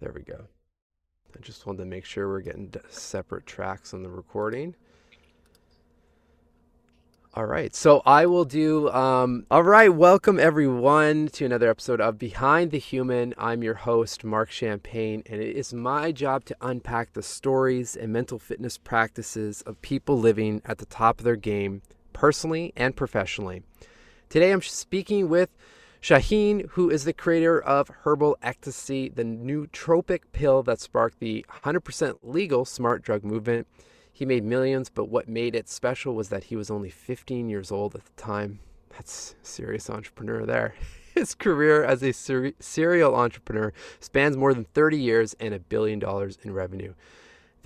There we go. I just wanted to make sure we're getting separate tracks on the recording. All right, so I will do. Um, all right, welcome everyone to another episode of Behind the Human. I'm your host, Mark Champagne, and it is my job to unpack the stories and mental fitness practices of people living at the top of their game, personally and professionally. Today, I'm speaking with Shaheen, who is the creator of Herbal Ecstasy, the nootropic pill that sparked the 100% legal smart drug movement. He made millions, but what made it special was that he was only 15 years old at the time. That's serious entrepreneur there. His career as a ser- serial entrepreneur spans more than 30 years and a billion dollars in revenue.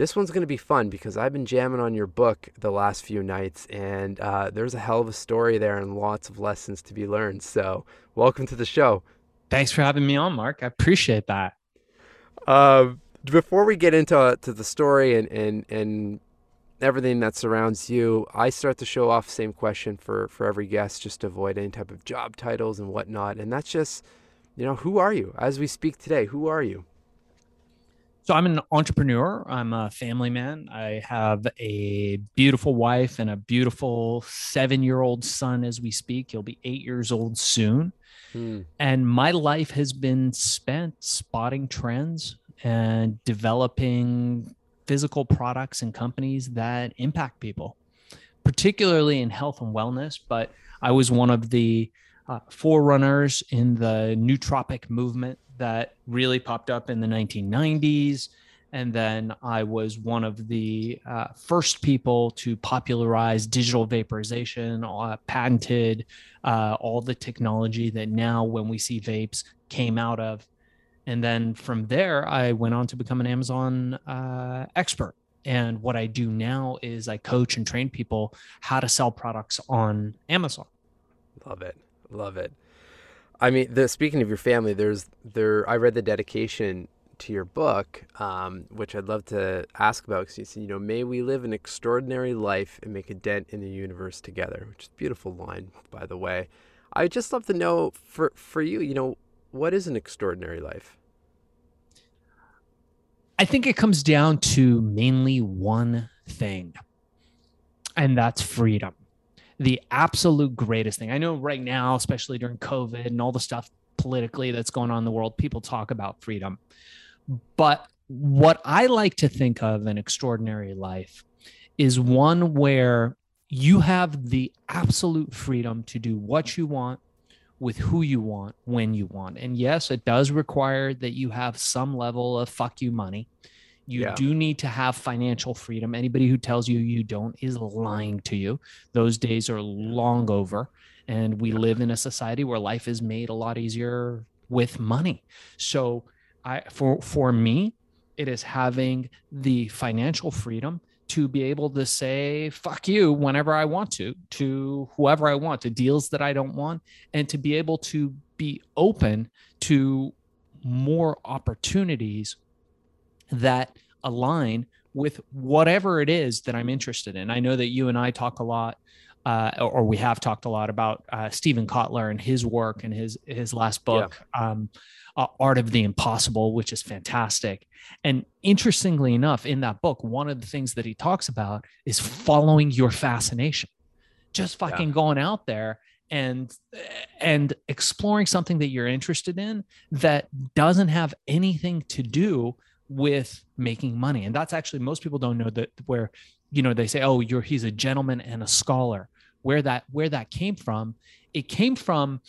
This one's going to be fun because I've been jamming on your book the last few nights, and uh, there's a hell of a story there and lots of lessons to be learned. So, welcome to the show. Thanks for having me on, Mark. I appreciate that. Uh, before we get into uh, to the story and, and, and everything that surrounds you. I start to show off same question for for every guest, just to avoid any type of job titles and whatnot. And that's just, you know, who are you? As we speak today, who are you? So I'm an entrepreneur. I'm a family man. I have a beautiful wife and a beautiful seven-year-old son as we speak. He'll be eight years old soon. Hmm. And my life has been spent spotting trends and developing physical products and companies that impact people, particularly in health and wellness. But I was one of the uh, forerunners in the nootropic movement that really popped up in the 1990s. And then I was one of the uh, first people to popularize digital vaporization, uh, patented uh, all the technology that now, when we see vapes, came out of and then from there, I went on to become an Amazon uh, expert. And what I do now is I coach and train people how to sell products on Amazon. Love it, love it. I mean, the, speaking of your family, there's there. I read the dedication to your book, um, which I'd love to ask about because you said, you know, may we live an extraordinary life and make a dent in the universe together, which is a beautiful line, by the way. I'd just love to know for for you, you know, what is an extraordinary life? I think it comes down to mainly one thing, and that's freedom. The absolute greatest thing. I know right now, especially during COVID and all the stuff politically that's going on in the world, people talk about freedom. But what I like to think of an extraordinary life is one where you have the absolute freedom to do what you want with who you want when you want. And yes, it does require that you have some level of fuck you money. You yeah. do need to have financial freedom. Anybody who tells you you don't is lying to you. Those days are long over. And we live in a society where life is made a lot easier with money. So I for for me, it is having the financial freedom to be able to say fuck you whenever I want to, to whoever I want, to deals that I don't want, and to be able to be open to more opportunities that align with whatever it is that I'm interested in. I know that you and I talk a lot. Uh, or we have talked a lot about uh, Steven Kotler and his work and his his last book, yeah. um, uh, Art of the Impossible, which is fantastic. And interestingly enough, in that book, one of the things that he talks about is following your fascination, just fucking yeah. going out there and and exploring something that you're interested in that doesn't have anything to do with making money. And that's actually most people don't know that where you know they say, "Oh, you're he's a gentleman and a scholar." Where that where that came from, it came from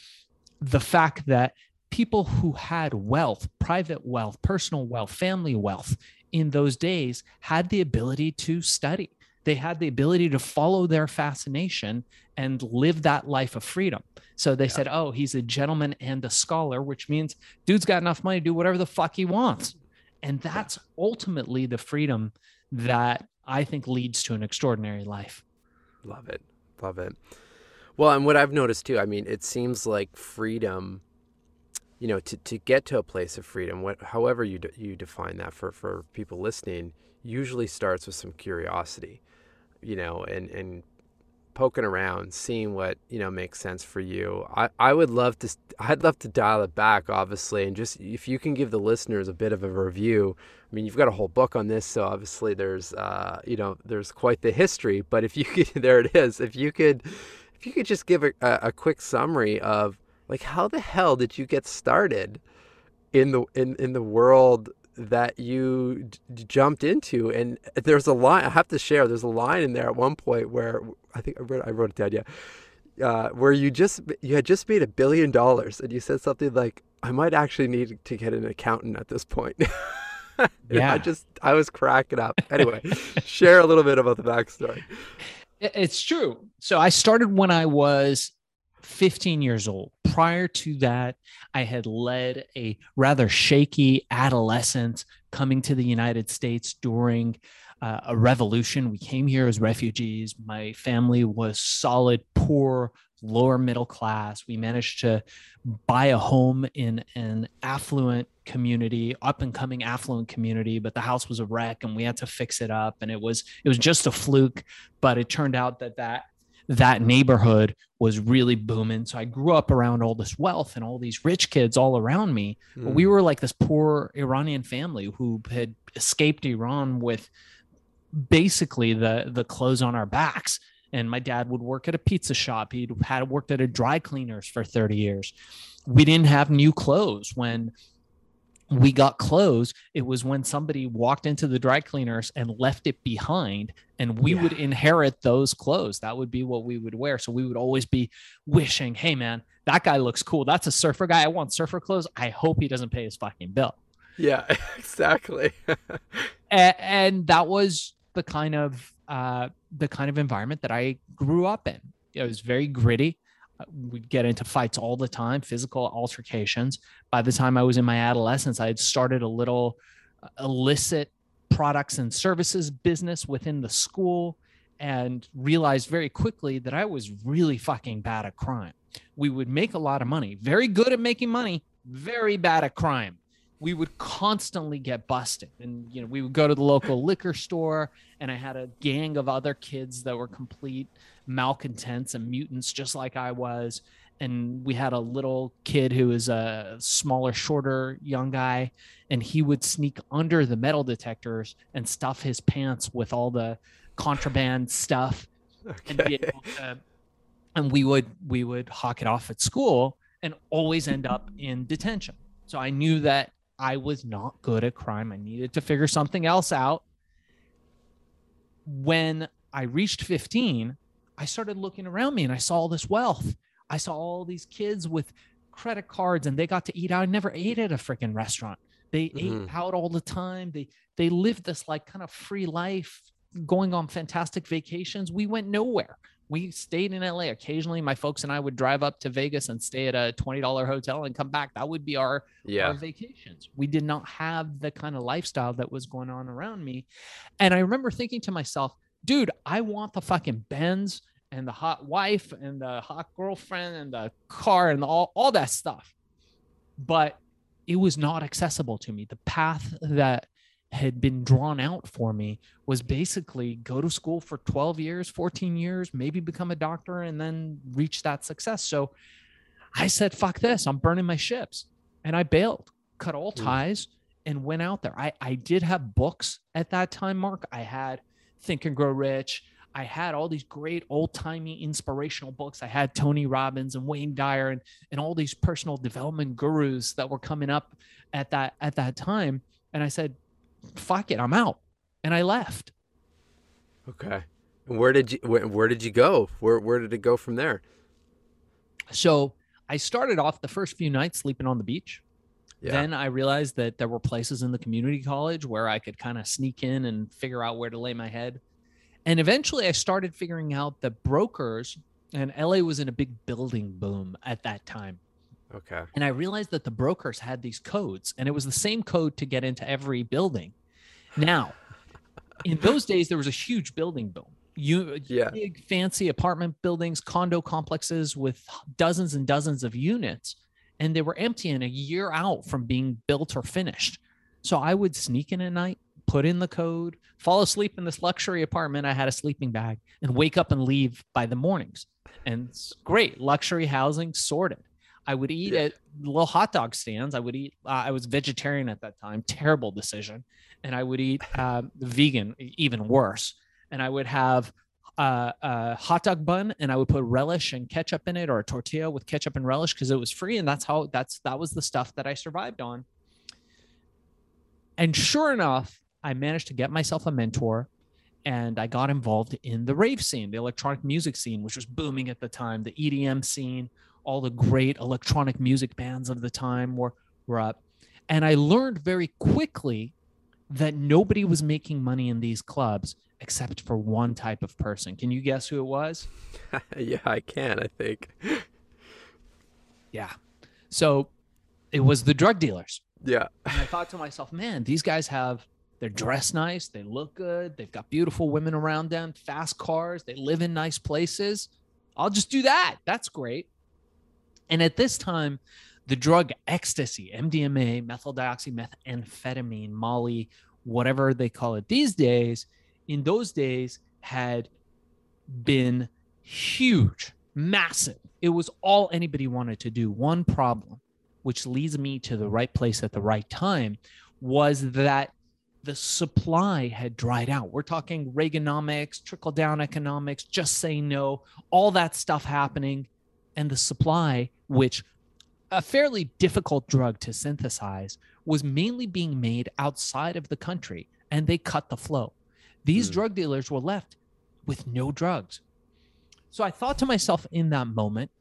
the fact that people who had wealth, private wealth, personal wealth, family wealth in those days had the ability to study. They had the ability to follow their fascination and live that life of freedom. So they yeah. said, oh, he's a gentleman and a scholar, which means dude's got enough money to do whatever the fuck he wants. And that's ultimately the freedom that I think leads to an extraordinary life. Love it. Love it. Well, and what I've noticed too, I mean, it seems like freedom you know, to, to get to a place of freedom, what, however you, de- you define that for, for people listening, usually starts with some curiosity, you know, and, and poking around, seeing what you know makes sense for you. I, I would love to I'd love to dial it back, obviously, and just if you can give the listeners a bit of a review. I mean, you've got a whole book on this, so obviously there's uh, you know there's quite the history. But if you could, there it is. If you could, if you could just give a, a quick summary of like how the hell did you get started in the in in the world that you d- jumped into and there's a line i have to share there's a line in there at one point where i think i wrote, I wrote it down yeah uh, where you just you had just made a billion dollars and you said something like i might actually need to get an accountant at this point. Yeah i just i was cracking up. Anyway share a little bit about the backstory. It's true. So i started when i was 15 years old. Prior to that, I had led a rather shaky adolescence coming to the United States during uh, a revolution. We came here as refugees. My family was solid, poor, lower middle class. We managed to buy a home in an affluent community, up and coming affluent community, but the house was a wreck and we had to fix it up and it was it was just a fluke, but it turned out that that that neighborhood was really booming. So I grew up around all this wealth and all these rich kids all around me. Mm. But we hmm. were like this poor Iranian family who had escaped Iran with basically the the clothes on our backs. And my dad would work at a pizza shop. He'd had worked at a dry cleaners for 30 years. We didn't have new clothes when we got clothes it was when somebody walked into the dry cleaners and left it behind and we yeah. would inherit those clothes. That would be what we would wear. So we would always be wishing hey man that guy looks cool. That's a surfer guy. I want surfer clothes. I hope he doesn't pay his fucking bill. Yeah exactly. And, and, that was the kind of uh, the kind of environment that i grew up in. It was very gritty we'd get into fights all the time, physical altercations. By the time I was in my adolescence, I had started a little uh, illicit products and services business within the school and realized very quickly that I was really fucking bad at crime. We would make a lot of money, very good at making money, very bad at crime. We would constantly get busted. And, you know, we would go to the local liquor store, and I had a gang of other kids that were complete malcontents and mutants just like I was. And we had a little kid who was a smaller, shorter young guy, and he would sneak under the metal detectors and stuff his pants with all the contraband stuff. Okay. And, to, and we would we would hawk it off at school and always end up in detention. So I knew that I was not good at crime. I needed to figure something else out. When I reached 15, I started looking around me and I saw all this wealth. I saw all these kids with credit cards and they got to eat out. I never ate at a freaking restaurant. They mm-hmm. ate out all the time. They they lived this like kind of free life, going on fantastic vacations. We went nowhere. We stayed in LA. Occasionally, my folks and I would drive up to Vegas and stay at a twenty dollar hotel and come back. That would be our, yeah. our vacations. We did not have the kind of lifestyle that was going on around me. And I remember thinking to myself, dude, I want the fucking Benz and the hot wife and the hot girlfriend and the car and all, all that stuff. But it was not accessible to me. The path that had been drawn out for me was basically go to school for 12 years, 14 years, maybe become a doctor and then reach that success. So I said, fuck this, I'm burning my ships. And I bailed, cut all ties, and went out there. I, I did have books at that time, Mark. I had Think and Grow Rich. I had all these great old timey inspirational books. I had Tony Robbins and Wayne Dyer and, and all these personal development gurus that were coming up at that at that time. And I said, fuck it, I'm out. And I left. Okay. And where did you where, where did you go? Where where did it go from there? So I started off the first few nights sleeping on the beach. Yeah. Then I realized that there were places in the community college where I could kind of sneak in and figure out where to lay my head. And eventually I started figuring out that brokers and LA was in a big building boom at that time. Okay. And I realized that the brokers had these codes and it was the same code to get into every building. Now, in those days there was a huge building boom. You yeah. big fancy apartment buildings, condo complexes with dozens and dozens of units and they were empty and a year out from being built or finished. So I would sneak in at night, put in the code, fall asleep in this luxury apartment. I had a sleeping bag and wake up and leave by the mornings. And it's great luxury housing sorted. I would eat Yeah. at little hot dog stands. I would eat. Uh, I was vegetarian at that time. Terrible decision. And I would eat uh, vegan, even worse. And I would have uh, a hot dog bun, and I would put relish and ketchup in it, or a tortilla with ketchup and relish because it was free, and that's how that's that was the stuff that I survived on. And sure enough, I managed to get myself a mentor and I got involved in the rave scene, the electronic music scene, which was booming at the time, the EDM scene, all the great electronic music bands of the time were, were up. And I learned very quickly that nobody was making money in these clubs except for one type of person. Can you guess who it was? yeah, I can. I think. Yeah. So it was the drug dealers. Yeah. And I thought to myself, man, these guys have they're dressed nice, they look good, they've got beautiful women around them, fast cars, they live in nice places. I'll just do that. That's great. And at this time, the drug ecstasy, MDMA, methyl methamphetamine, Molly, whatever they call it these days, in those days had been huge, massive. It was all anybody wanted to do. One problem which leads me to the right place at the right time, was that the supply had dried out. We're talking Reaganomics, trickle down economics, just say no, all that stuff happening. And the supply, which a fairly difficult drug to synthesize, was mainly being made outside of the country and they cut the flow. These Hmm. drug dealers were left with no drugs. So I thought to myself in that moment,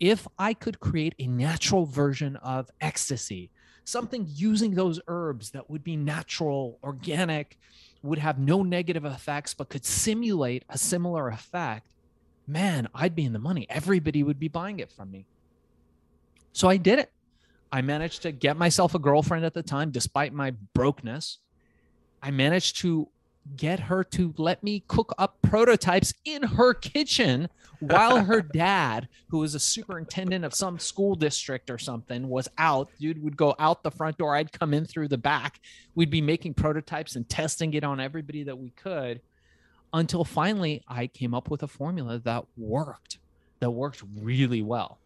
if I could create a natural version of ecstasy, something using those herbs that would be natural, organic, would have no negative effects, but could simulate a similar effect, man, I'd be in the money. Everybody would be buying it from me. So I did it. I managed to get myself a girlfriend at the time, despite my brokenness. I managed to get her to let me cook up prototypes in her kitchen while her dad, who was a superintendent of some school district or something, was out. Dude would go out the front door. I'd come in through the back. We'd be making prototypes and testing it on everybody that we could until finally I came up with a formula that worked, that worked really well.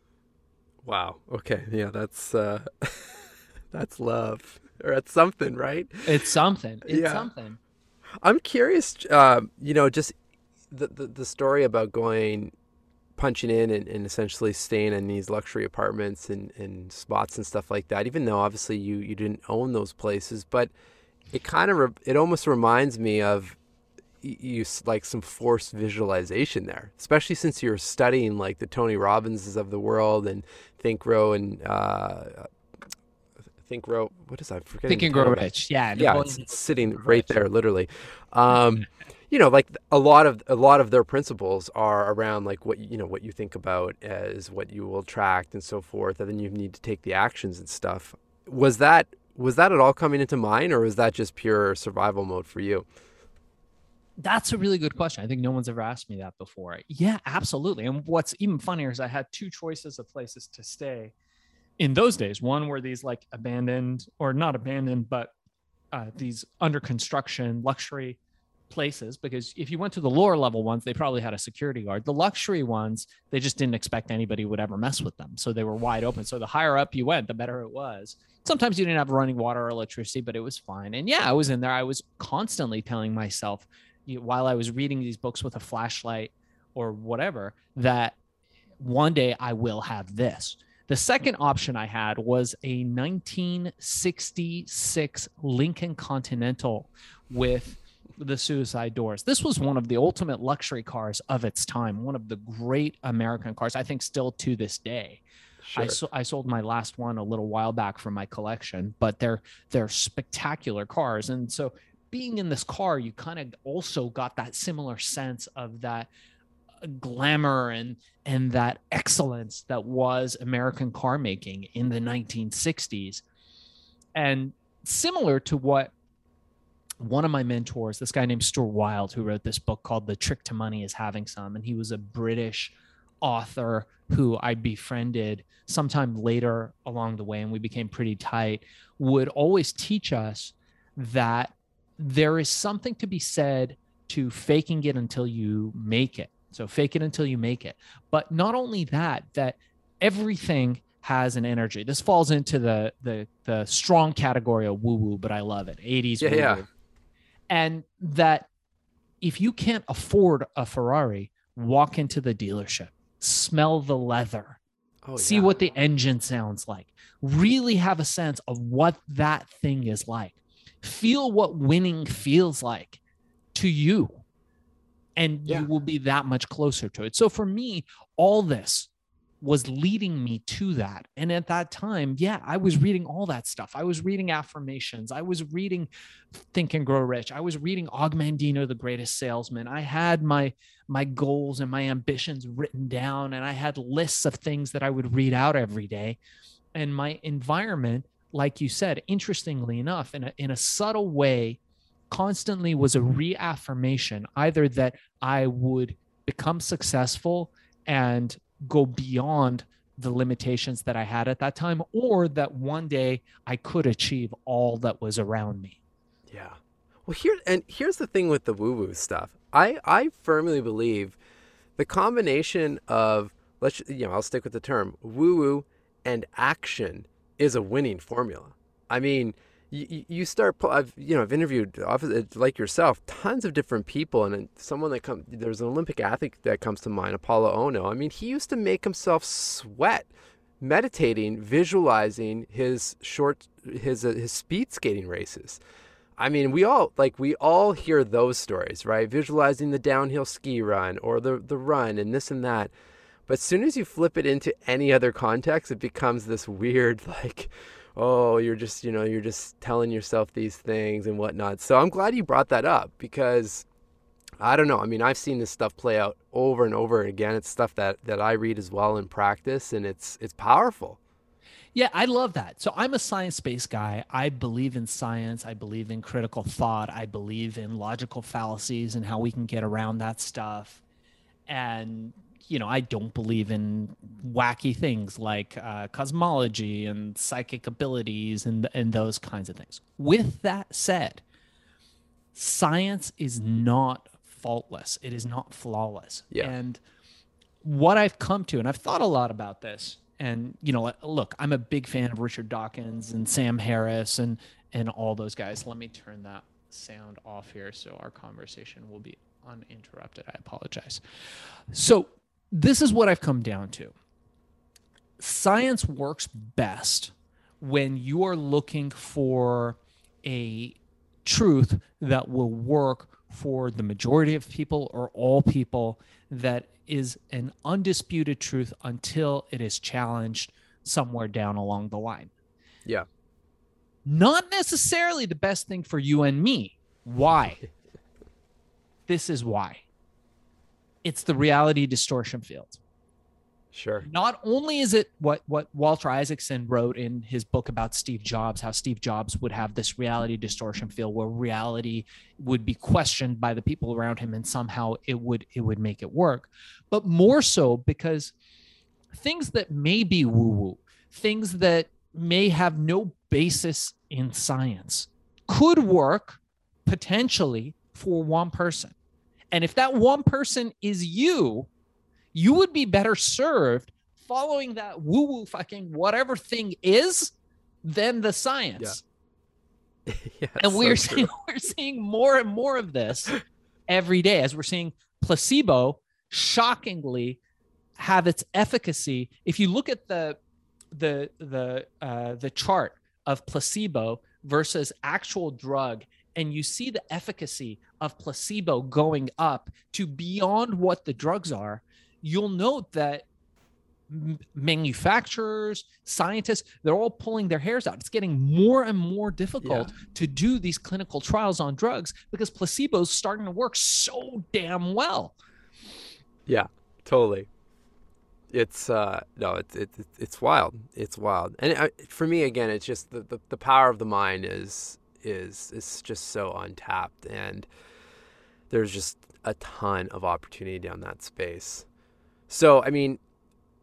Wow. Okay. Yeah, that's uh that's love. Or that's something, right? It's something. It's Yeah. something. I'm curious um, you know, just the, the the story about going punching in and, and essentially staying in these luxury apartments and, and spots and stuff like that, even though obviously you, you didn't own those places, but it kind of, re- it almost reminds me of you like some forced visualization there, especially since you're studying like the Tony Robbinses of the world and Think Row and uh, Think Row. What is that? Forgetting. Think and grow title of it. rich. Yeah. Yeah, it's, it's sitting right there, literally. Um, you know, like a lot of a lot of their principles are around like what you know what you think about as what you will attract and so forth, and then you need to take the actions and stuff. Was that was that at all coming into mind, or was that just pure survival mode for you? That's a really good question. I think no one's ever asked me that before. Yeah, absolutely. And what's even funnier is I had two choices of places to stay in those days. One were these like abandoned or not abandoned, but uh, these under construction luxury places. Because if you went to the lower level ones, they probably had a security guard. The luxury ones, they just didn't expect anybody would ever mess with them. So they were wide open. So the higher up you went, the better it was. Sometimes you didn't have running water or electricity, but it was fine. And yeah, I was in there. I was constantly telling myself, you- while I was reading these books with a flashlight or whatever, that one day I will have this. The second option I had was a 1966 Lincoln Continental with the suicide doors. This was one of the ultimate luxury cars of its time, one of the great American cars, I think still to this day. Sure. I, so, I sold my last one a little while back from my collection, but they're they're spectacular cars. And so being in this car, you kind of also got that similar sense of that uh, glamour and and that excellence that was American car making in the 1960s. And similar to what one of my mentors, this guy named Stuart Wilde, who wrote this book called The Trick to Money is Having Some, and he was a British author who I befriended sometime later along the way, and we became pretty tight, would always teach us that there is something to be said to faking it until you make it. So fake it until you make it. But not only that, that everything has an energy. This falls into the the the strong category of woo woo, but I love it. 80s yeah, woo-woo. yeah. And that if you can't afford a Ferrari, walk into the dealership, smell the leather, Oh, see yeah. what the engine sounds like, really have a sense of what that thing is like, feel what winning feels like to you, and Yeah. you will be that much closer to it. So for me, all this was leading me to that. And at that time, yeah, I was reading all that stuff. I was reading affirmations. I was reading Think and Grow Rich. I was reading Og Mandino, the greatest salesman. I had my my goals and my ambitions written down and I had lists of things that I would read out every day. And my environment, like you said, interestingly enough, in a in a subtle way, constantly was a mm-hmm. reaffirmation either that I would become successful and go beyond the limitations that I had at that time, or that one day I could achieve all that was around me. Yeah. Well, here and here's the thing with the woo woo stuff. I I firmly believe the combination of let's you know I'll stick with the term woo woo and action is a winning formula. I mean, you, you start I've you know I've interviewed like yourself tons of different people and someone that comes. there's an Olympic athlete that comes to mind Apolo Ohno. I mean, he used to make himself sweat meditating, visualizing his short his uh, his speed skating races. I mean, we all like we all hear those stories, right? Visualizing the downhill ski run or the the run and this and that. But as soon as you flip it into any other context, it becomes this weird like, oh, you're just you know you're just telling yourself these things and whatnot. So I'm glad you brought that up because I don't know. I mean, I've seen this stuff play out over and over again. It's stuff that that I read as well in practice, and it's it's powerful. Yeah, I love that. So I'm a science based guy. I believe in science. I believe in critical thought. I believe in logical fallacies and how we can get around that stuff. And, you know, I don't believe in wacky things like uh, cosmology and psychic abilities and, and those kinds of things. With that said, science is not faultless, it is not flawless. Yeah. And what I've come to, and I've thought a lot about this, and you know, look, I'm a big fan of Richard Dawkins and Sam Harris and and all those guys. Let me turn that sound off here so our conversation will be uninterrupted. I apologize. So, this is what I've come down to. Science works best when you are looking for a truth that will work for the majority of people or all people that is an undisputed truth until it is challenged somewhere down along the line. Yeah. Not necessarily the best thing for you and me. Why? this is why. It's the reality distortion field. Sure. Not only is it what what Walter Isaacson wrote in his book about Steve Jobs, how Steve Jobs would have this reality distortion field where reality would be questioned by the people around him and somehow it would it would make it work, but more so because things that may be woo-woo, things that may have no basis in science could work potentially for one person. And if that one person is you, you would be better served following that woo woo fucking whatever thing is than the science. yeah, and so we're seeing we're seeing more and more of this every day as we're seeing placebo shockingly have its efficacy. If you look at the the the uh, the chart of placebo versus actual drug and you see the efficacy of placebo going up to beyond what the drugs are you'll note that manufacturers, scientists, they're all pulling their hairs out. It's getting more and more difficult to do these clinical trials on drugs because placebo's starting to work so damn well. Yeah, totally. It's uh no, it's it's it's wild. It's wild. And I, for me again, it's just the, the the power of the mind is is is just so untapped and there's just a ton of opportunity down that space. So, I mean,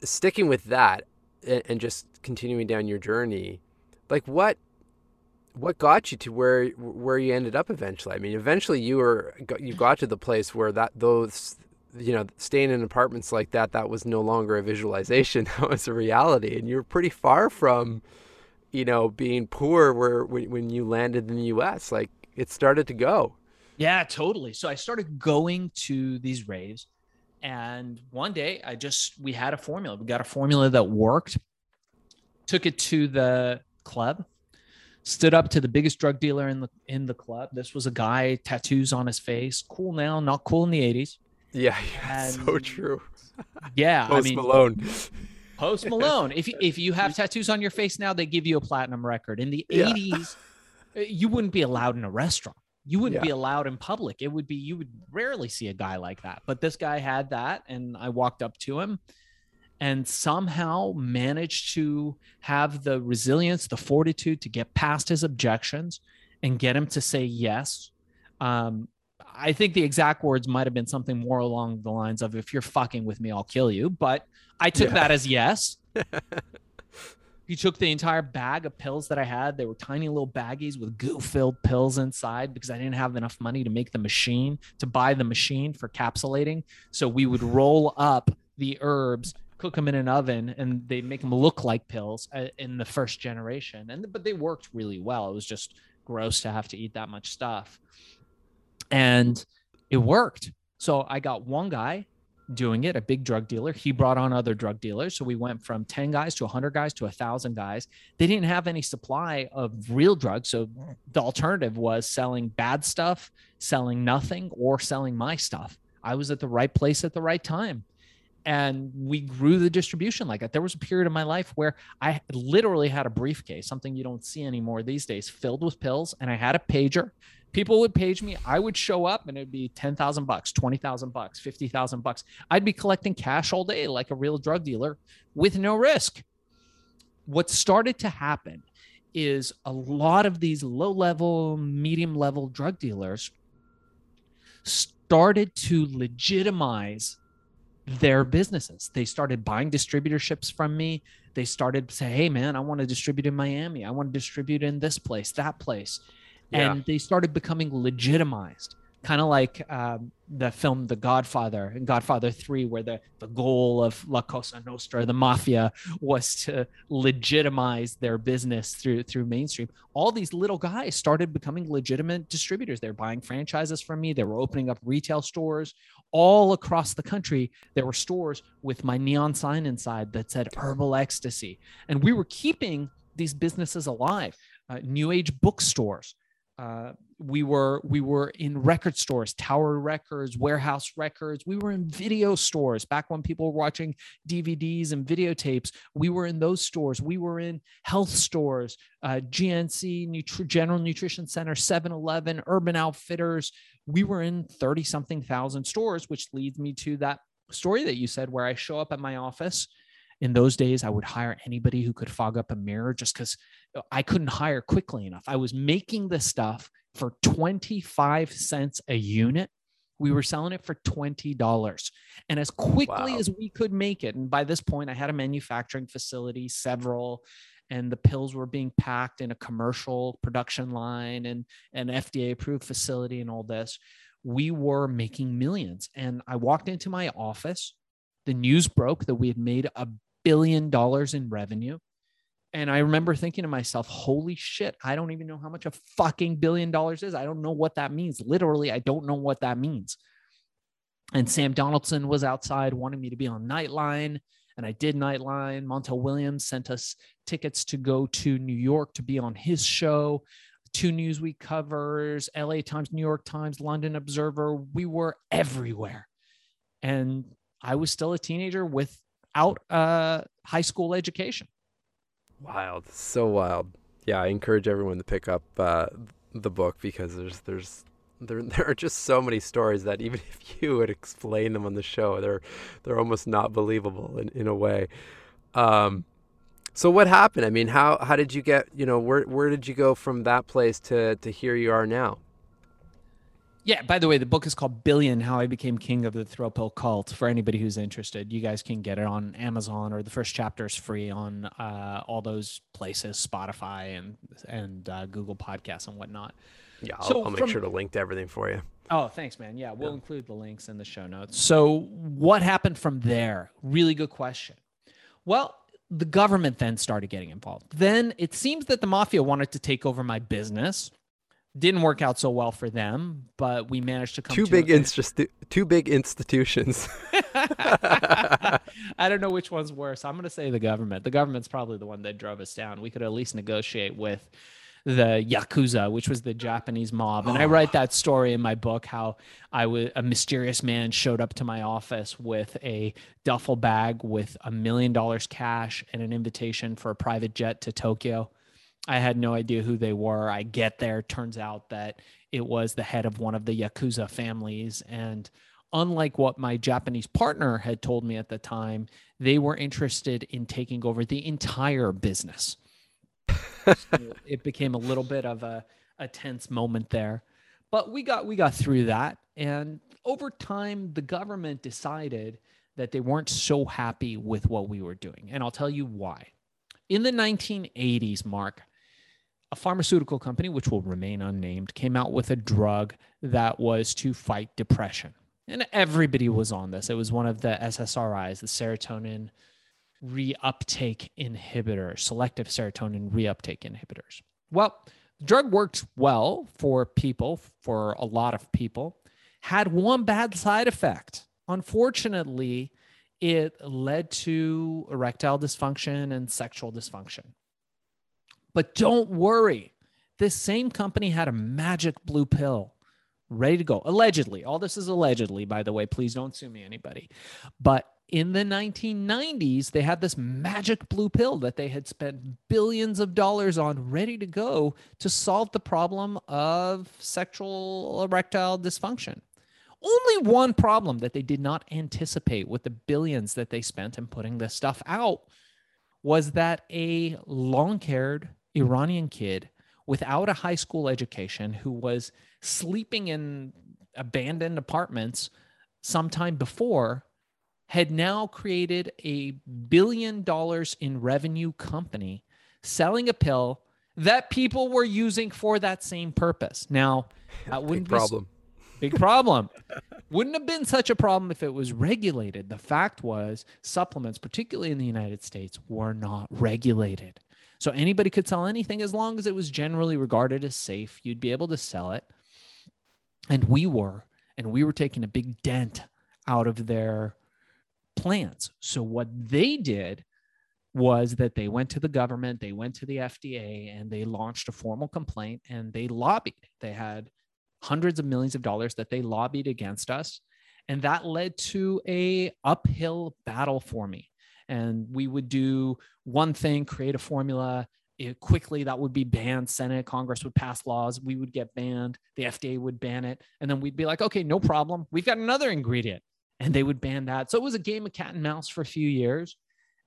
sticking with that and, and just continuing down your journey, like what what got you to where where you ended up eventually? I mean, eventually you were you got to the place where that those you know staying in apartments like that that was no longer a visualization that was a reality and you were pretty far from you know being poor where when you landed in the US like it started to go. Yeah totally. So I started going to these raves and one day I just we had a formula. We got a formula that worked took it to the club stood up to the biggest drug dealer in the in the club. This was a guy tattoos on his face cool now not cool in the 80s yeah, yeah so true. Yeah, Post I mean, Malone. Post Malone. If you, if you have tattoos on your face now, they give you a platinum record. In the yeah. 80s, uh, you wouldn't be allowed in a restaurant. You wouldn't yeah. be allowed in public. It would be you would rarely see a guy like that. But this guy had that, and I walked up to him and somehow managed to have the resilience, the fortitude to get past his objections and get him to say yes. Um, I think the exact words might have been something more along the lines of "If you're fucking with me, I'll kill you." But I took yeah. that as yes. he took the entire bag of pills that I had. They were tiny little baggies with goo-filled pills inside because I didn't have enough money to make the machine to buy the machine for capsulating. So we would roll up the herbs, cook them in an oven, and they make them look like pills uh, in the first generation. And but they worked really well. It was just gross to have to eat that much stuff and it worked. So I got one guy doing it, a big drug dealer. He brought on other drug dealers. So we went from 10 guys to 100 guys to 1,000 guys. They didn't have any supply of real drugs. So the alternative was selling bad stuff, selling nothing, or selling my stuff. I was at the right place at the right time. And we grew the distribution like that. There was a period of my life where I literally had a briefcase, something you don't see anymore these days, filled with pills. And I had a pager people would page me i would show up and it'd be 10000 bucks 20000 bucks 50000 bucks. I'd be collecting cash all day like a real drug dealer with no risk. What started to happen is a lot of these low level medium level drug dealers started to legitimize their businesses. They started buying distributorships from me. They started to say hey man i want to distribute in miami. I want to distribute in this place that place yeah. and they started becoming legitimized kind of like um, the film The Godfather and Godfather 3, where the, the goal of La Cosa Nostra, the mafia, was to legitimize their business through through mainstream. All these little guys started becoming legitimate distributors. They're buying franchises from me. They were opening up retail stores all across the country. There were stores with my neon sign inside that said herbal ecstasy. And we were keeping these businesses alive. Uh, new age bookstores uh, we were we were in record stores tower records warehouse records. We were in video stores. Back when people were watching dvds and videotapes we were in those stores. We were in health stores uh, gnc Nutri- general nutrition center 7-eleven urban outfitters. We were in 30 something thousand stores which leads me to that story that you said where i show up at my office in those days i would hire anybody who could fog up a mirror just because i couldn't hire quickly enough. I was making the stuff for 25 cents a unit. We were selling it for $20 and as quickly wow. as we could make it and by this point i had a manufacturing facility several and the pills were being packed in a commercial production line and an fda approved facility and all this we were making millions. And i walked into my office. The news broke that we had made a billion dollars in revenue. And I remember thinking to myself, holy shit, I don't even know how much a fucking billion dollars is. I don't know what that means. Literally, I don't know what that means. And Sam Donaldson was outside wanting me to be on Nightline. And I did Nightline. Montel Williams sent us tickets to go to New York to be on his show. Two Newsweek covers, LA Times, New York Times, London Observer. We were everywhere. And I was still a teenager with out uh, high school education. Wild, so wild. Yeah, I encourage everyone to pick up uh, the book because there's there's there there are just so many stories that even if you would explain them on the show, they're they're almost not believable in, in a way. Um, so what happened? I mean, how how did you get? You know, where where did you go from that place to to here you are now? Yeah, by the way, the book is called Billion How I Became King of the Throw Pill Cult. For anybody who's interested, you guys can get it on Amazon or the first chapter is free on uh, all those places, Spotify and and uh, Google Podcasts and whatnot. Yeah, I'll, so I'll make from, sure to link to everything for you. Oh, thanks, man. Yeah, we'll yeah. include the links in the show notes. So, what happened from there? Really good question. Well, the government then started getting involved. Then it seems that the mafia wanted to take over my business didn't work out so well for them, but we managed to come two to big institu- two big institutions. I don't know which one's worse. I'm going to say the government. The government's probably the one that drove us down. We could at least negotiate with the yakuza, which was the Japanese mob, and I write that story in my book. How I was a mysterious man showed up to my office with a duffel bag with a million dollars cash and an invitation for a private jet to Tokyo I had no idea who they were. I get there, turns out that it was the head of one of the Yakuza families. And unlike what my Japanese partner had told me at the time, they were interested in taking over the entire business. so it became a little bit of a, a tense moment there. But we got we got through that. And over time, the government decided that they weren't so happy with what we were doing. And I'll tell you why. In the 1980s, Mark, a pharmaceutical company, which will remain unnamed, came out with a drug that was to fight depression. And everybody was on this. It was one of the SSRIs, the serotonin reuptake inhibitor, selective serotonin reuptake inhibitors. Well, the drug worked well for people, for a lot of people, had one bad side effect. Unfortunately, it led to erectile dysfunction and sexual dysfunction. But don't worry. This same company had a magic blue pill ready to go. Allegedly. All this is allegedly, by the way. Please don't sue me, anybody. But in the 1990s, they had this magic blue pill that they had spent billions of dollars on ready to go to solve the problem of sexual erectile dysfunction. Only one problem that they did not anticipate with the billions that they spent in putting this stuff out was that a long haired Iranian kid without a high school education who was sleeping in abandoned apartments sometime before had now created a billion dollars in revenue company selling a pill that people were using for that same purpose. Now, uh, that wouldn't big problem. Be, big problem. wouldn't have been such a problem if it was regulated. The fact was, supplements, particularly in the United States, were not regulated. So anybody could sell anything as long as it was generally regarded as safe. You'd be able to sell it. And we were, and we were taking a big dent out of their plans. So what they did was that they went to the government, they went to the FDA, and they launched a formal complaint and they lobbied. They had hundreds of millions of dollars that they lobbied against us. And that led to a uphill battle for me and we would do one thing, create a formula. It, quickly, that would be banned. Senate, Congress would pass laws. We would get banned. The FDA would ban it. And then we'd be like, okay, no problem. We've got another ingredient. And they would ban that. So it was a game of cat and mouse for a few years.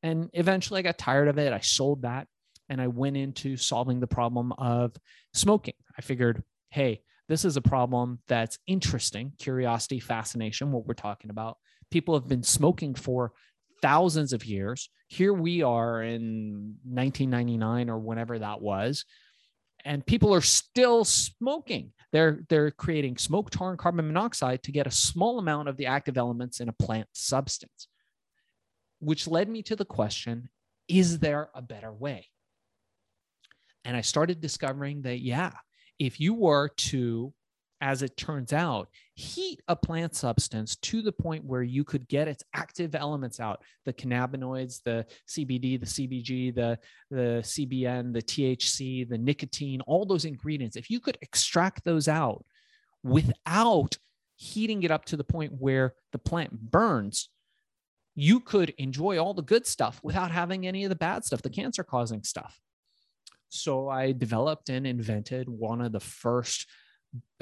And eventually I got tired of it. I sold that and I went into solving the problem of smoking. I figured, hey, this is a problem that's interesting curiosity, fascination, what we're talking about. People have been smoking for thousands of years. Here we are in 1999 or whenever that was, and people are still smoking. They're they're creating smoke, tar, and carbon monoxide to get a small amount of the active elements in a plant substance, which led me to the question: Is there a better way? And I started discovering that yeah, if you were to as it turns out, heat a plant substance to the point where you could get its active elements out the cannabinoids, the CBD, the CBG, the, the CBN, the THC, the nicotine, all those ingredients. If you could extract those out without heating it up to the point where the plant burns, you could enjoy all the good stuff without having any of the bad stuff, the cancer causing stuff. So I developed and invented one of the first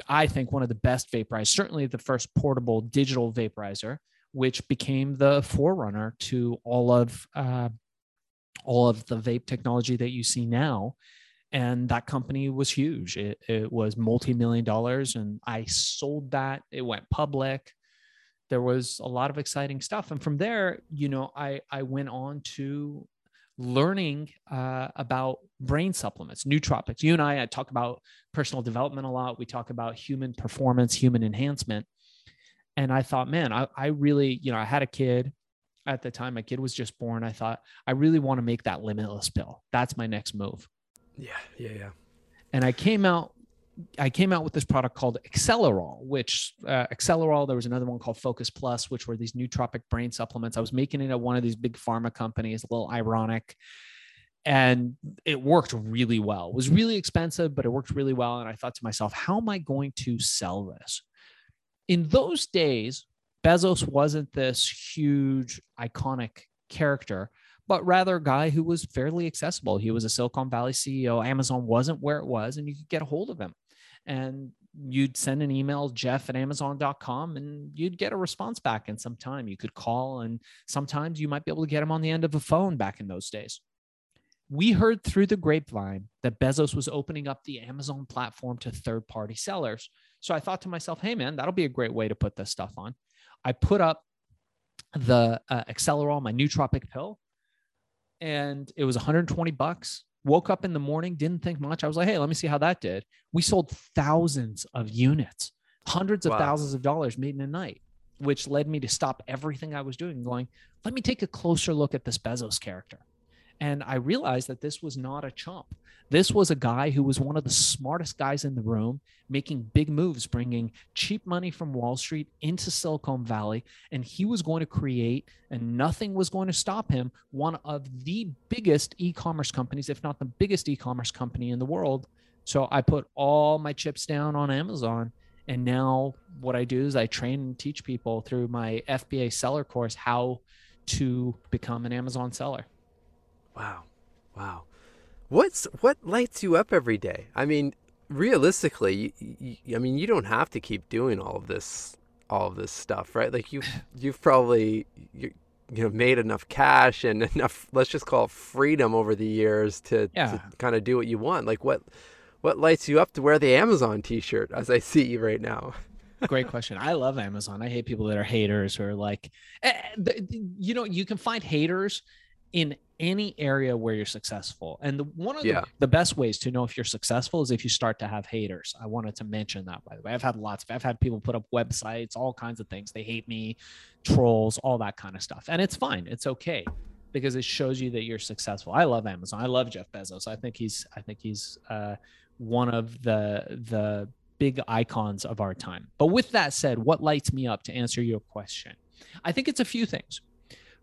I think, one of the best vaporizers, certainly the first portable digital vaporizer, which became the forerunner to all of uh, all of the vape technology that you see now. and that company was huge. It, it was multi-million dollars, and I sold that. It went public. There was a lot of exciting stuff, and from there, you know, I I went on to learning uh, about brain supplements, nootropics. You and I, I talk about personal development a lot. We talk about human performance, human enhancement. And I thought, man, I, I really, you know, I had a kid at the time. My kid was just born. I thought, I really want to make that limitless pill. That's my next move. Yeah, yeah, yeah. And I came out I came out with this product called Accelerol, which uh, Accelerol, there was another one called Focus Plus, which were these nootropic brain supplements. I was making it at one of these big pharma companies, a little ironic. And it worked really well. It was really expensive, but it worked really well. And I thought to myself, how am I going to sell this? In those days, Bezos wasn't this huge, iconic character but rather a guy who was fairly accessible. He was a Silicon Valley CEO. Amazon wasn't where it was, and you could get a hold of him. And you'd send an email, jeff at amazon.com, and you'd get a response back in some time. You could call, and sometimes you might be able to get him on the end of a phone back in those days. We heard through the grapevine that Bezos was opening up the Amazon platform to third party sellers. So I thought to myself, hey, man, that'll be a great way to put this stuff on. I put up the uh, Accelerol, my nootropic pill, and it was 120 bucks. Woke up in the morning, didn't think much. I was like, hey, let me see how that did. We sold thousands of units, hundreds of wow. thousands of dollars made in a night, which led me to stop everything I was doing, going, let me take a closer look at this Bezos character. And I realized that this was not a chump. This was a guy who was one of the smartest guys in the room, making big moves, bringing cheap money from Wall Street into Silicon Valley. And he was going to create, and nothing was going to stop him, one of the biggest e commerce companies, if not the biggest e commerce company in the world. So I put all my chips down on Amazon. And now what I do is I train and teach people through my FBA seller course how to become an Amazon seller. Wow. Wow. What's what lights you up every day? I mean, realistically, you, you, I mean, you don't have to keep doing all of this all of this stuff, right? Like you you've probably you, you know made enough cash and enough let's just call it freedom over the years to, yeah. to kind of do what you want. Like what what lights you up to wear the Amazon t-shirt as I see you right now? Great question. I love Amazon. I hate people that are haters or like, eh, you know, you can find haters in any area where you're successful. And the, one of yeah. the, the, best ways to know if you're successful is if you start to have haters. I wanted to mention that by the way. I've had lots of I've had people put up websites, all kinds of things. They hate me, trolls, all that kind of stuff. And it's fine. It's okay because it shows you that you're successful. I love Amazon. I love Jeff Bezos. I think he's I think he's uh, one of the the big icons of our time. But with that said, what lights me up to answer your question? I think it's a few things.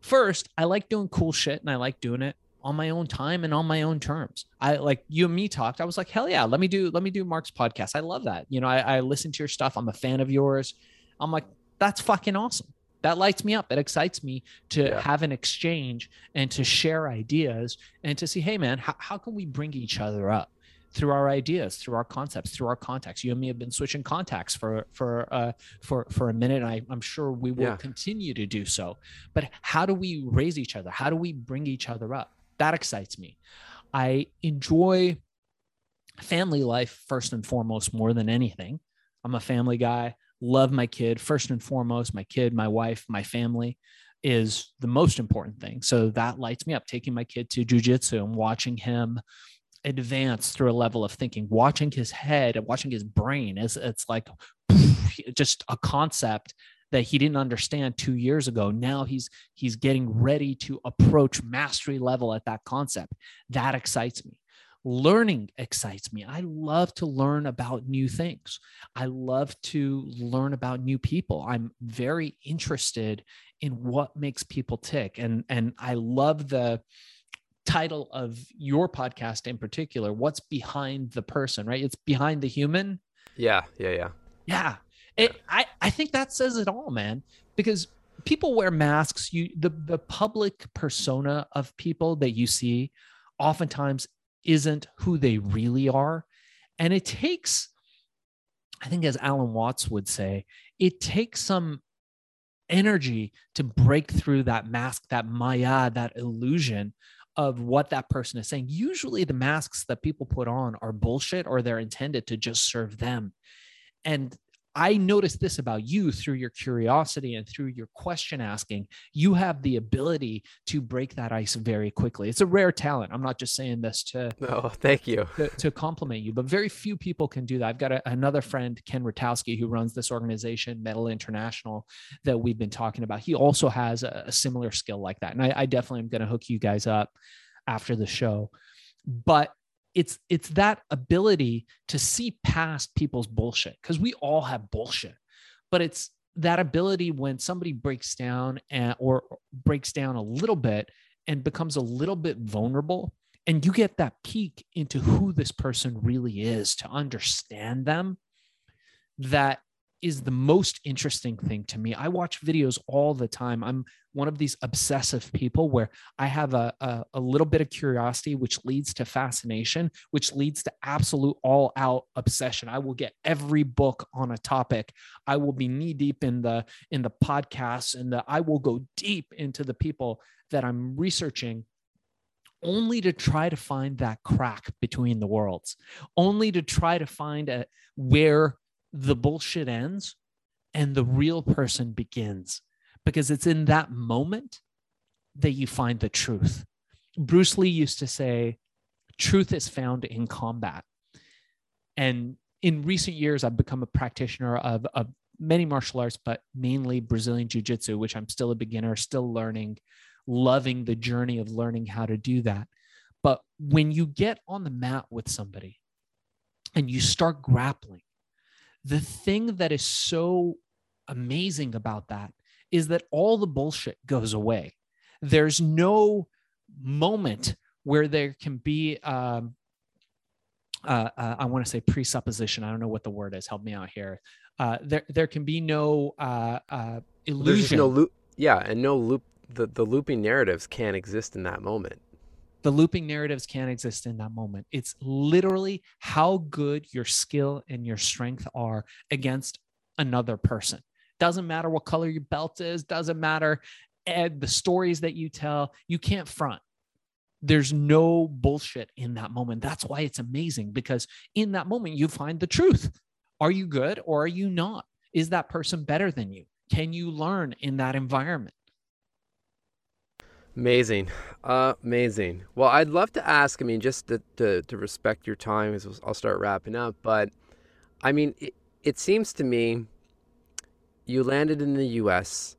First, I like doing cool shit and I like doing it on my own time and on my own terms. I like you and me talked. I was like, hell yeah, let me do let me do Mark's podcast. I love that. You know, I, I listen to your stuff. I'm a fan of yours. I'm like, that's fucking awesome. That lights me up. It excites me to yeah. have an exchange and to share ideas and to see, hey man, how, how can we bring each other up? Through our ideas, through our concepts, through our contacts. You and me have been switching contacts for for uh, for for a minute. And I, am sure we will yeah. continue to do so. But how do we raise each other? How do we bring each other up? That excites me. I enjoy family life first and foremost more than anything. I'm a family guy. Love my kid first and foremost. My kid, my wife, my family is the most important thing. So that lights me up. Taking my kid to jujitsu and watching him advance through a level of thinking watching his head and watching his brain is it's like just a concept that he didn't understand two years ago. Now he's he's getting ready to approach mastery level at that concept. That excites me. Learning excites me. I love to learn about new things. I love to learn about new people. I'm very interested in what makes people tick. And and i love the title of your podcast in particular what's behind the person right? It's behind the human. Yeah yeah yeah. Yeah. It, I, I think that says it all man because people wear masks. You the, the public persona of people that you see oftentimes isn't who they really are. And it takes i think as alan watts would say it takes some energy to break through that mask that maya that illusion of what that person is saying. Usually, the masks that people put on are bullshit or they're intended to just serve them. And I noticed this about you through your curiosity and through your question asking. You have the ability to break that ice very quickly. It's a rare talent. I'm not just saying this to no, thank you to, to compliment you, but very few people can do that. I've got a, another friend, Ken Rutkowski, who runs this organization, Metal International, that we've been talking about. He also has a, a similar skill like that, and I, I definitely am going to hook you guys up after the show. But it's it's that ability to see past people's bullshit because we all have bullshit but it's that ability when somebody breaks down and or breaks down a little bit and becomes a little bit vulnerable and you get that peek into who this person really is to understand them that is the most interesting thing to me. I watch videos all the time. I'm one of these obsessive people where I have a, a, a, little bit of curiosity, which leads to fascination, which leads to absolute all out obsession. I will get every book on a topic. I will be knee deep in the in the podcasts and the I will go deep into the people that I'm researching only to try to find that crack between the worlds, only to try to find a, where the bullshit ends and the real person begins because it's in that moment that you find the truth. Bruce Lee used to say, truth is found in combat. And in recent years, I've become a practitioner of, of many martial arts, but mainly Brazilian Jiu Jitsu, which I'm still a beginner, still learning, loving the journey of learning how to do that. But when you get on the mat with somebody and you start grappling, the thing that is so amazing about that is that all the bullshit goes away. There's no moment where there can be, um, uh, uh, I want to say presupposition. I don't know what the word is. Help me out here. Uh, there, there can be no uh, uh, illusion. no loop. Yeah, and no loop. The the looping narratives can't exist in that moment the looping narratives can't exist in that moment. It's literally how good your skill and your strength are against another person. Doesn't matter what color your belt is, doesn't matter Ed, the stories that you tell, you can't front. There's no bullshit in that moment. That's why it's amazing because in that moment, you find the truth. Are you good or are you not? Is that person better than you? Can you learn in that environment? Amazing. Uh, amazing. Well, I'd love to ask, I mean, just to, to, to respect your time, as I'll start wrapping up, but I mean, it, it seems to me you landed in the US,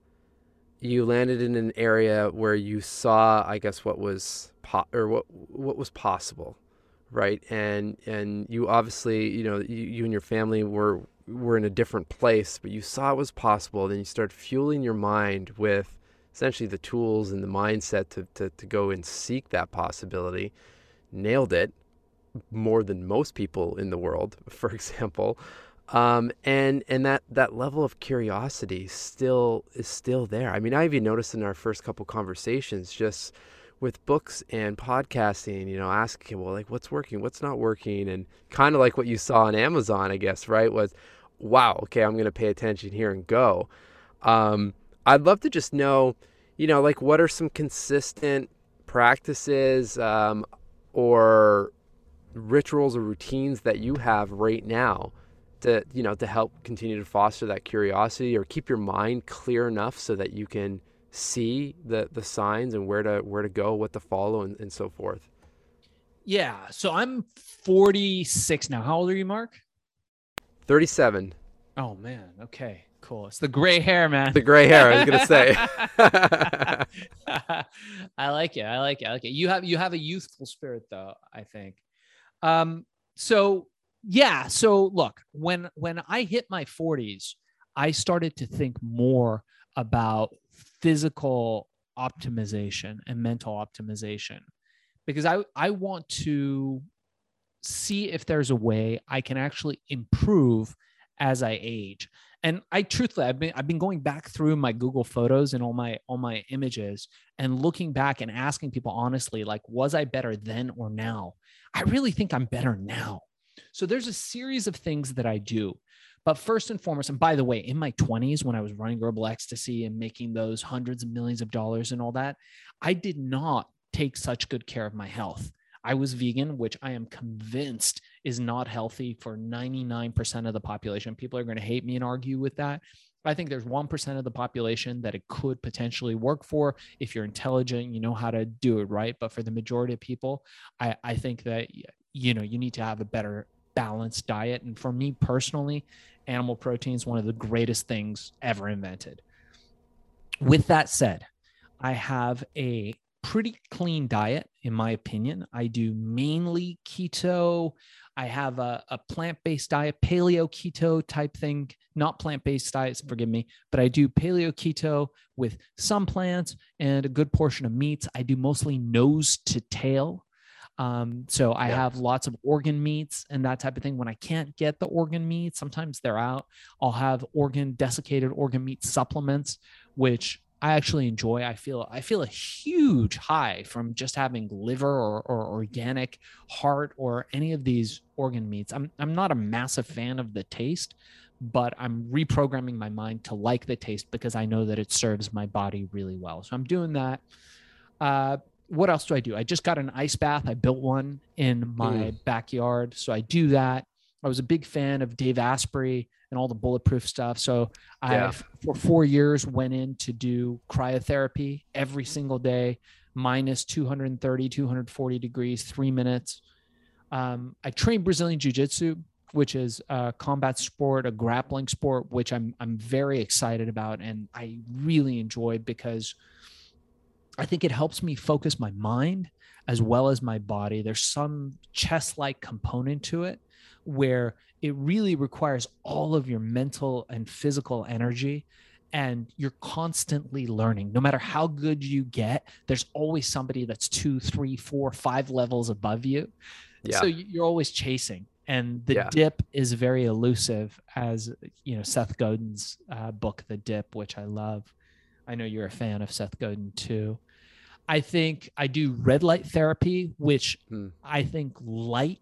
you landed in an area where you saw, I guess, what was po- or what what was possible, right? And and you obviously, you know, you, you and your family were were in a different place, but you saw it was possible. Then you started fueling your mind with essentially the tools and the mindset to, to, to go and seek that possibility. Nailed it more than most people in the world, for example. Um, and and that that level of curiosity still is still there. I mean, I even noticed in our first couple conversations, just with books and podcasting, you know, asking, well, like, what's working, what's not working, and kind of like what you saw on Amazon, I guess, right? Was, wow, okay, I'm going to pay attention here and go. Um, I'd love to just know, you know, like what are some consistent practices um, or rituals or routines that you have right now to, you know, to help continue to foster that curiosity or keep your mind clear enough so that you can see the the signs and where to where to go, what to follow, and, and so forth. Yeah. So I'm 46 now. How old are you, Mark? 37. Oh man. Okay cool. It's the gray hair, man. The gray hair. I was gonna say. I like it. I like it. I like it. You have you have a youthful spirit, though. I think. Um. So yeah. So look, when when I hit my forties, I started to think more about physical optimization and mental optimization because I I want to see if there's a way I can actually improve as I age. And I truthfully, I've been I've been going back through my Google Photos and all my all my images and looking back and asking people honestly, like, was I better then or now? I really think I'm better now. So there's a series of things that I do. But first and foremost, and by the way, in my 20s, when I was running herbal ecstasy and making those hundreds of millions of dollars and all that, I did not take such good care of my health. I was vegan, which I am convinced is not healthy for 99% of the population. People are going to hate me and argue with that. I think there's 1% of the population that it could potentially work for if you're intelligent, you know how to do it right. But for the majority of people, I, I think that, you know, you need to have a better balanced diet. And for me personally, animal protein is one of the greatest things ever invented. With that said, I have a pretty clean diet, in my opinion. I do mainly keto. I have a, a plant based diet, paleo keto type thing, not plant based diets, forgive me, but I do paleo keto with some plants and a good portion of meats. I do mostly nose to tail. Um, so I yeah. have lots of organ meats and that type of thing. When I can't get the organ meat, sometimes they're out. I'll have organ desiccated organ meat supplements, which I actually enjoy. I feel I feel a huge high from just having liver or, or organic heart or any of these organ meats. I'm I'm not a massive fan of the taste, but I'm reprogramming my mind to like the taste because I know that it serves my body really well. So I'm doing that. Uh, what else do I do? I just got an ice bath. I built one in my mm. backyard. So I do that. I was a big fan of Dave Asprey and all the bulletproof stuff. So yeah. I, for four years, went in to do cryotherapy every single day, minus 230, 240 degrees, three minutes. Um, I trained Brazilian Jiu Jitsu, which is a combat sport, a grappling sport, which I'm, I'm very excited about and I really enjoy because I think it helps me focus my mind as well as my body. There's some chess like component to it where it really requires all of your mental and physical energy and you're constantly learning no matter how good you get there's always somebody that's two three four five levels above you yeah. so you're always chasing and the yeah. dip is very elusive as you know seth godin's uh, book the dip which i love i know you're a fan of seth godin too I think I do red light therapy, which hmm. I think light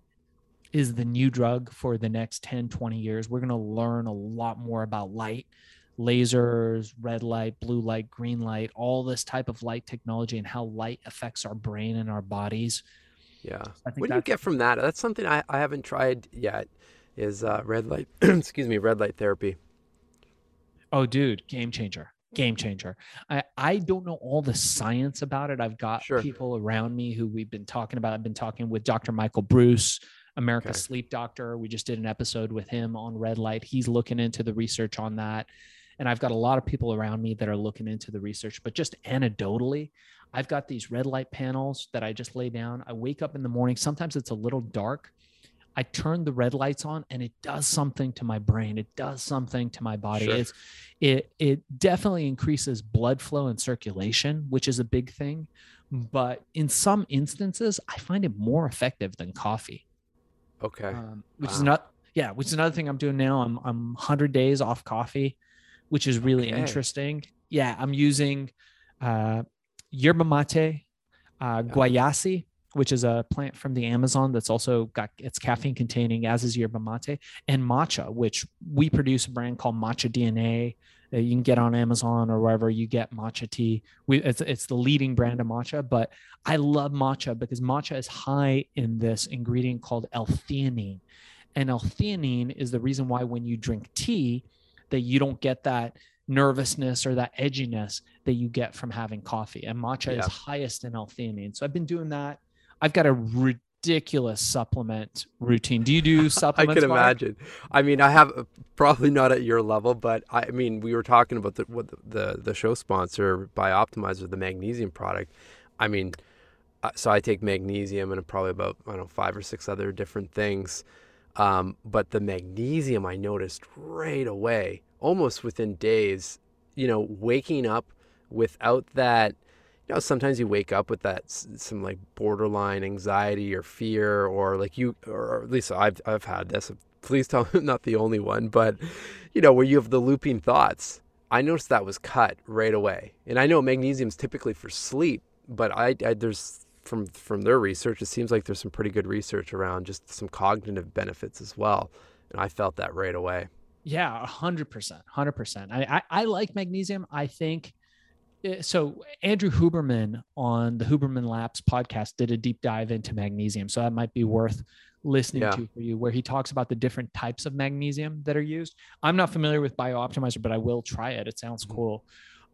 is the new drug for the next 10, 20 years. We're going to learn a lot more about light, lasers, red light, blue light, green light, all this type of light technology and how light affects our brain and our bodies. Yeah. what do you get from that? That's something I, I haven't tried yet is uh, red light, excuse me, red light therapy. Oh, dude, game changer game changer. I, I don't know all the science about it. I've got sure. people around me who we've been talking about. I've been talking with Dr. Michael Breus, America's okay. sleep doctor. We just did an episode with him on red light. He's looking into the research on that. And I've got a lot of people around me that are looking into the research, but just anecdotally, I've got these red light panels that I just lay down. I wake up in the morning. Sometimes it's a little dark I turn the red lights on and it does something to my brain. It does something to my body. Sure. It's it it definitely increases blood flow and circulation, which is a big thing. But in some instances, I find it more effective than coffee. Okay. Um, which wow. is not yeah, which is another thing I'm doing now. I'm I'm 100 days off coffee, which is really okay. interesting. Yeah, I'm using uh yerba mate, uh, guayusa, which is a plant from the Amazon that's also got it's caffeine containing, as is yerba mate, and matcha, which we produce a brand called Matcha DNA. You can get on Amazon or wherever you get matcha tea. We, it's, it's the leading brand of matcha, but I love matcha because matcha is high in this ingredient called L-theanine, and L-theanine is the reason why when you drink tea, that you don't get that nervousness or that edginess that you get from having coffee. And matcha yeah. is highest in L-theanine. So I've been doing that I've got a ridiculous supplement routine. Do you do supplements? I can imagine. I mean, I have probably not at your level, but I, mean, we were talking about the what the the show sponsor Bioptimizer, the magnesium product. I mean, uh, so I take magnesium and probably about I don't know five or six other different things. Um, but the magnesium I noticed right away, almost within days. You know, waking up without that you know sometimes you wake up with that some like borderline anxiety or fear or like you or at least I've I've had this please tell me I'm not the only one but you know where you have the looping thoughts I noticed that was cut right away. And I know magnesium is typically for sleep but I, I there's from from their research it seems like there's some pretty good research around just some cognitive benefits as well and I felt that right away. Yeah 100% 100% I, I, I like magnesium. I think so Andrew Huberman on the Huberman Labs podcast did a deep dive into magnesium. So that might be worth listening Yeah. to for you, where he talks about the different types of magnesium that are used. I'm not familiar with BioOptimizer, but I will try it. It sounds Mhm. cool.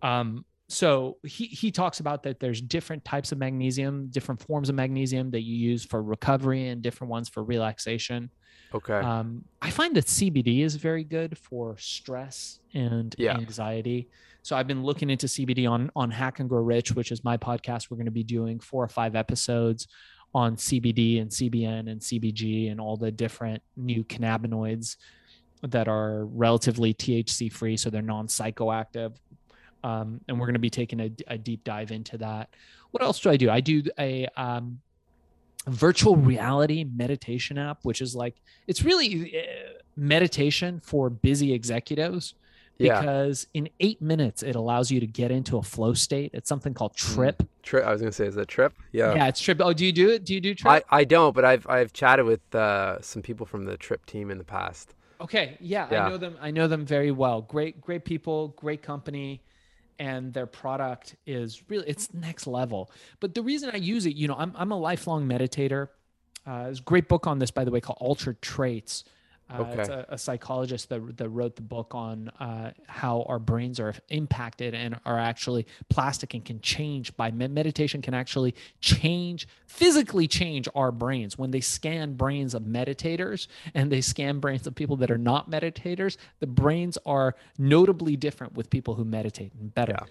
Um, so he he talks about that there's different types of magnesium, different forms of magnesium that you use for recovery and different ones for relaxation. Okay. Um, I find that CBD is very good for stress and Yeah. anxiety. So I've been looking into CBD on on Hack and Grow Rich, which is my podcast. We're going to be doing four or five episodes on CBD and CBN and CBG and all the different new cannabinoids that are relatively THC free, so they're non psychoactive. Um, and we're going to be taking a, a deep dive into that. What else do I do? I do a um, virtual reality meditation app, which is like it's really uh, meditation for busy executives yeah. because in eight minutes it allows you to get into a flow state. It's something called Trip. Trip. I was gonna say, is that Trip? Yeah. Yeah, it's Trip. Oh, do you do it? Do you do Trip? I, I don't, but I've I've chatted with uh, some people from the Trip team in the past. Okay, yeah, Yeah. I know them. I know them very well. Great, great people, great company, and their product is really it's next level. But the reason I use it, you know, I'm I'm a lifelong meditator. Uh, there's a great book on this, by the way, called Altered Traits. Uh, It's a, a psychologist that, that wrote the book on uh, how our brains are impacted and are actually plastic and can change by med- meditation can actually change physically change our brains. When they scan brains of meditators and they scan brains of people that are not meditators the brains are notably different with people who meditate and better. Yeah.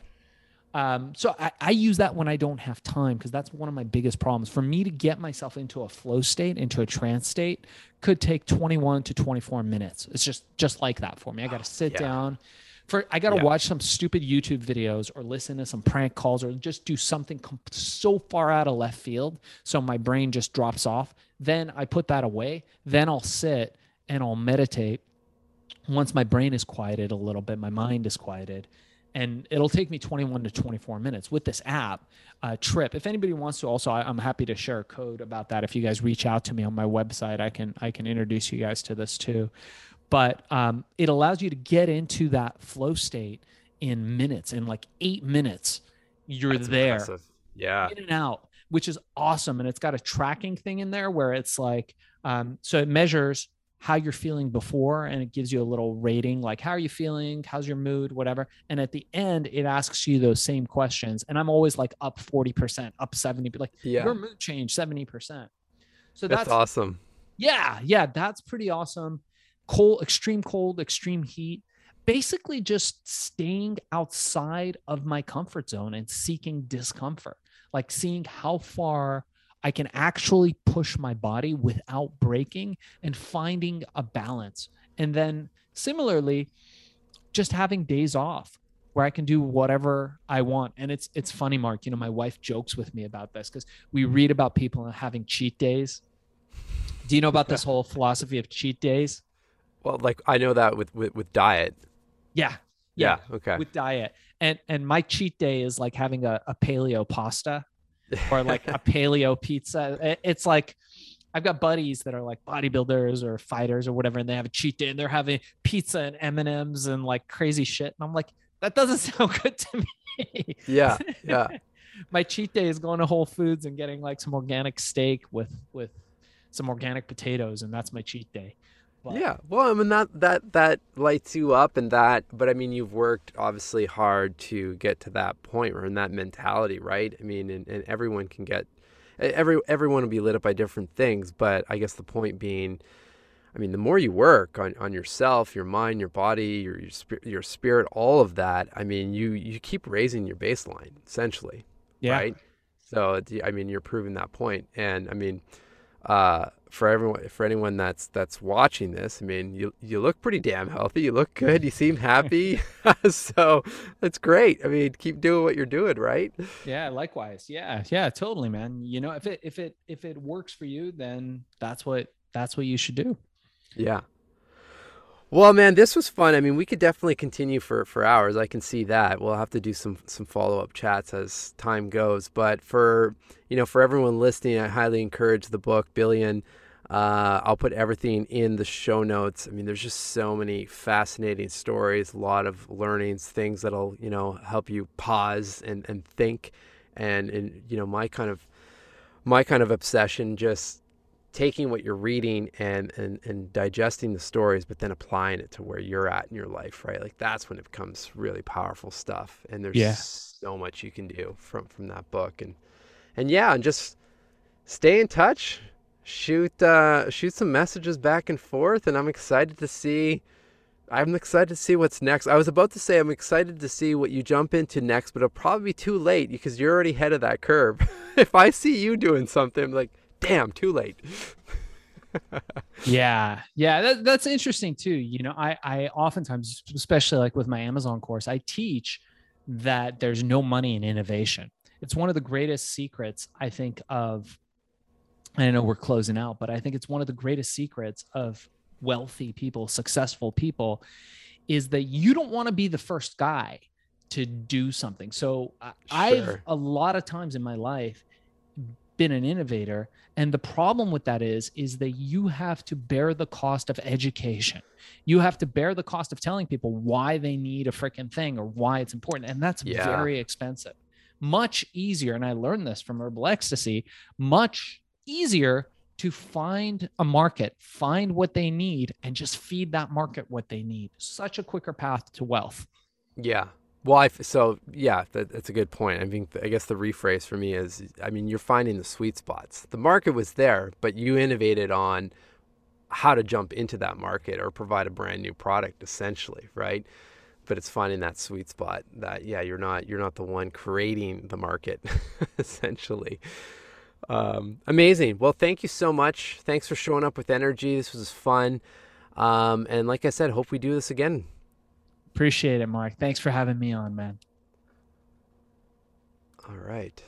Um, so I, I use that when I don't have time because that's one of my biggest problems. For me to get myself into a flow state, into a trance state, could take 21 to 24 minutes. It's just just like that for me. I got to sit Yeah. down. For I got to Yeah. watch some stupid YouTube videos or listen to some prank calls or just do something com- so far out of left field, so my brain just drops off. Then I put that away. Then I'll sit and I'll meditate. Once my brain is quieted a little bit, my mind is quieted and it'll take me 21 to 24 minutes with this app uh, trip if anybody wants to also I, i'm happy to share a code about that if you guys reach out to me on my website i can i can introduce you guys to this too but um, it allows you to get into that flow state in minutes in like eight minutes you're That's there impressive. Yeah. in and out, which is awesome. And it's got a tracking thing in there where it's like, um, so it measures how you're feeling before and it gives you a little rating like, how are you feeling? How's your mood? Whatever. And at the end, it asks you those same questions. And I'm always like up 40%, up 70, like Yeah. your mood change 70%. So That's, that's, awesome. yeah, yeah, that's pretty awesome. Cold, extreme cold, extreme heat. Basically, just staying outside of my comfort zone and seeking discomfort, like seeing how far I can actually push my body without breaking and finding a balance. And then similarly, just having days off where I can do whatever I want. And it's it's funny, Mark. You know, my wife jokes with me about this because we read about people having cheat days. Do you know about this whole philosophy of cheat days? Well, like I know that with with, with diet. Yeah. Yeah. Okay. With diet. And and my cheat day is like having a, a paleo pasta or like a paleo pizza. It's like I've got buddies that are like bodybuilders or fighters or whatever, and they have a cheat day and they're having pizza and M and M's and like crazy shit. And I'm like, that doesn't sound good to me. yeah. Yeah. My cheat day is going to Whole Foods and getting like some organic steak with with some organic potatoes, and that's my cheat day. But- Yeah. Well, I mean that that that lights you up and that but I mean you've worked obviously hard to get to that point or in that mentality, right? I mean and, and everyone can get every everyone will be lit up by different things, but I guess the point being I mean, the more you work on, on yourself, your mind, your body, your your, spir- your spirit, all of that. I mean, you you keep raising your baseline essentially, Yeah. right? So I mean, you're proving that point, and I mean, uh, for everyone, for anyone that's that's watching this, I mean, you you look pretty damn healthy. You look good. You seem happy. so that's great. I mean, keep doing what you're doing, right? Yeah, likewise. Yeah, yeah, totally, man. You know, if it if it if it works for you, then that's what that's what you should do. Yeah. Well, man, this was fun. I mean, we could definitely continue for, for hours. I can see that. We'll have to do some some follow up chats as time goes. But for you know, for everyone listening, I highly encourage the book Billion. Uh, I'll put everything in the show notes. I mean, there's just so many fascinating stories, a lot of learnings, things that'll you know help you pause and, and think, and and you know my kind of my kind of obsession just taking what you're reading and, and and digesting the stories but then applying it to where you're at in your life right? Like that's when it becomes really powerful stuff and there's Yeah. so much you can do from from that book. And and yeah and just stay in touch shoot uh shoot some messages back and forth and i'm excited to see i'm excited to see what's next. I was about to say i'm excited to see what you jump into next but it'll probably be too late because you're already ahead of that curve. If i see you doing something I'm like damn too late. Yeah. Yeah that, that's interesting too you know i i oftentimes especially like with my amazon course i teach that there's no money in innovation. It's one of the greatest secrets i think of i know we're closing out but i think it's one of the greatest secrets of wealthy people successful people is that you don't want to be the first guy to do something. So I- i've a lot of times in my life been an innovator. And the problem with that is is that you have to bear the cost of education. You have to bear the cost of telling people why they need a freaking thing or why it's important. And that's Yeah. very expensive. Much easier and i learned this from herbal ecstasy much easier to find a market find what they need and just feed that market what they need. Such a quicker path to wealth. Yeah. Well, so yeah, that, that's a good point. I mean, I guess the rephrase for me is, I mean, you're finding the sweet spots. The market was there, but you innovated on how to jump into that market or provide a brand new product, essentially, right? But it's finding that sweet spot that yeah, you're not you're not the one creating the market, essentially. Um, amazing. Well, thank you so much. Thanks for showing up with energy. This was fun. Um, and like I said, hope we do this again. Appreciate it mark thanks for having me on man All right.